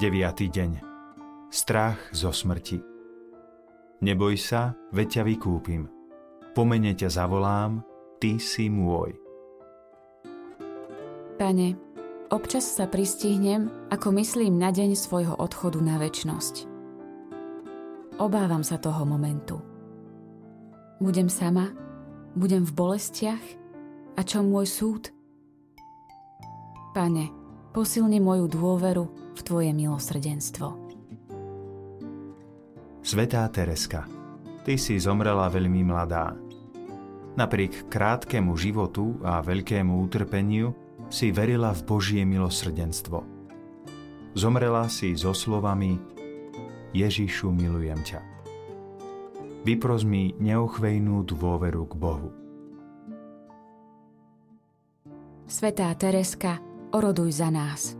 9. deň. Strach zo smrti. Neboj sa, veď ťa vykúpim. Pomene ťa zavolám, ty si môj. Pane, občas sa pristihnem, ako myslím na deň svojho odchodu na väčnosť. Obávam sa toho momentu. Budem sama, budem v bolestiach a čo môj súd? Pane, posilni moju dôveru v Tvoje milosrdenstvo. Svetá Tereska, Ty si zomrela veľmi mladá. Napriek krátkemu životu a veľkému utrpeniu si verila v Božie milosrdenstvo. Zomrela si so slovami Ježišu, milujem ťa. Vypros mi neochvejnú dôveru k Bohu. Svetá Tereska, oroduj za nás.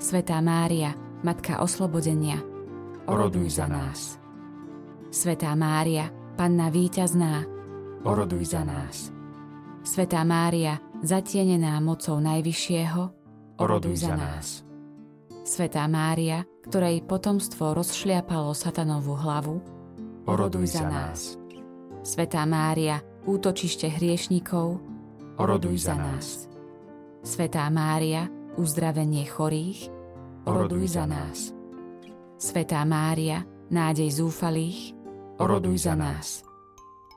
Svetá Mária, Matka oslobodenia, oroduj za nás. Svetá Mária, Panna víťazná, oroduj za nás. Svetá Mária, zatienená mocou Najvyššieho, oroduj za nás. Svetá Mária, ktorej potomstvo rozšliapalo satanovú hlavu, oroduj za nás. Svetá Mária, útočište hriešnikov, oroduj za nás. Svetá Mária, uzdravenie chorých, oroduj za nás. Svetá Mária, nádej zúfalých, oroduj za nás.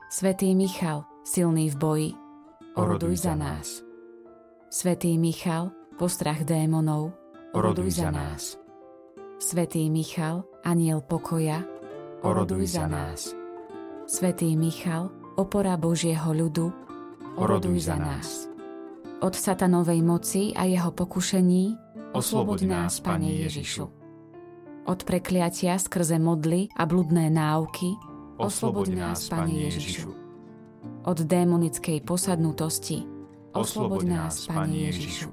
Svetý Michal, silný v boji, oroduj za nás. Svetý Michal, postrach démonov, oroduj za nás. Svetý Michal, aniel pokoja, oroduj za nás. Svetý Michal, opora Božieho ľudu, oroduj za nás od satanovej moci a jeho pokušení, Osloboď nás, Pane Ježišu. Od prekliatia skrze modly a bludné náuky, Osloboď nás, Pane Ježišu. Od démonickej posadnutosti, Osloboď nás, Pane Ježišu.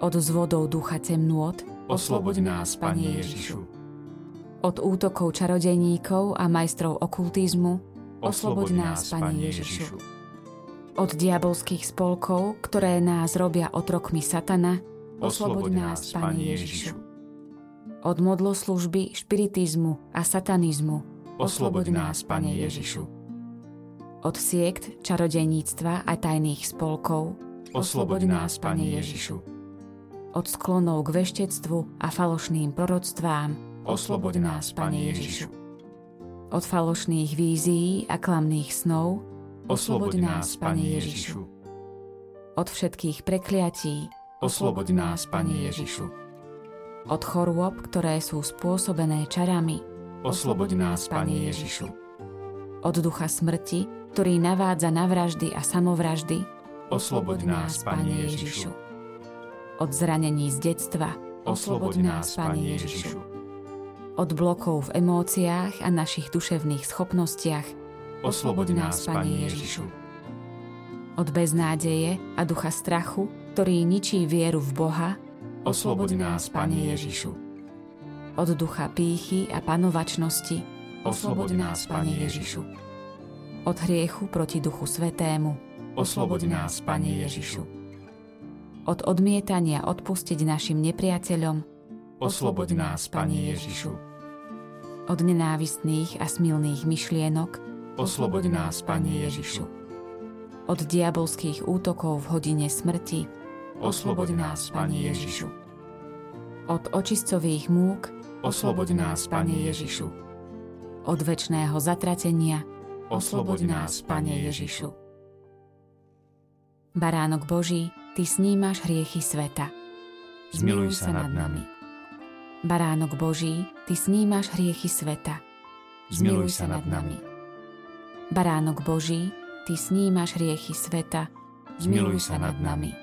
Od zvodov ducha temnôt, Osloboď nás, Pane Ježišu. Od útokov čarodejníkov a majstrov okultizmu, Osloboď nás, Pane Ježišu od diabolských spolkov, ktoré nás robia otrokmi satana, osloboď nás, Pane Ježišu. Od modloslužby, špiritizmu a satanizmu, osloboď nás, Pane Ježišu. Od siekt, čarodejníctva a tajných spolkov, osloboď nás, Pane Ježišu. Od sklonov k veštectvu a falošným proroctvám, osloboď nás, Pane Ježišu. Od falošných vízií a klamných snov, Osloboď nás, Pane Ježišu. Od všetkých prekliatí. Osloboď nás, Pane Ježišu. Od chorôb, ktoré sú spôsobené čarami. Osloboď nás, Pane Ježišu. Od ducha smrti, ktorý navádza na vraždy a samovraždy. Osloboď nás, Pane Ježišu. Od zranení z detstva. Osloboď nás, Pane Ježišu. Od blokov v emóciách a našich duševných schopnostiach Osloboď nás, Pane Ježišu. Od beznádeje a ducha strachu, ktorý ničí vieru v Boha, osloboď nás, Pane Ježišu. Od ducha pýchy a panovačnosti, osloboď nás, Pane Ježišu. Od hriechu proti duchu svetému, osloboď nás, Pane Ježišu. Od odmietania odpustiť našim nepriateľom, osloboď nás, Pane Ježišu. Od nenávistných a smilných myšlienok, Osloboď nás, Pane Ježišu. Od diabolských útokov v hodine smrti. Osloboď nás, Pane Ježišu. Od očistcových múk. Osloboď nás, Pane Ježišu. Od väčšného zatratenia. Osloboď nás, Pane Ježišu. Baránok Boží, Ty snímaš hriechy sveta. Zmiluj sa nad nami. Baránok Boží, Ty snímaš hriechy sveta. Zmiluj sa nad nami. Baránok Boží, Ty snímaš riechy sveta, zmiluj sa nad nami.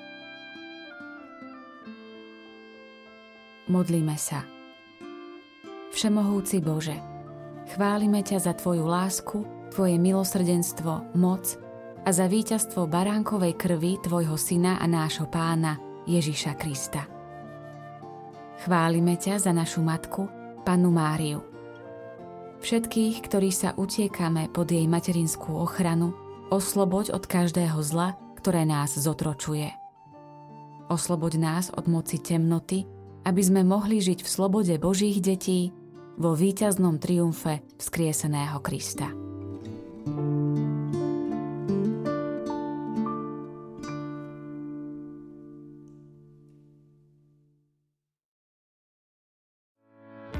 Modlíme sa. Všemohúci Bože, chválime ťa za Tvoju lásku, Tvoje milosrdenstvo, moc a za víťazstvo baránkovej krvi Tvojho Syna a nášho Pána Ježiša Krista. Chválime ťa za našu matku, Pannu Máriu. Všetkých, ktorí sa utiekame pod jej materinskú ochranu, osloboď od každého zla, ktoré nás zotročuje. Osloboď nás od moci temnoty, aby sme mohli žiť v slobode Božích detí vo víťaznom triumfe vzkrieseného Krista.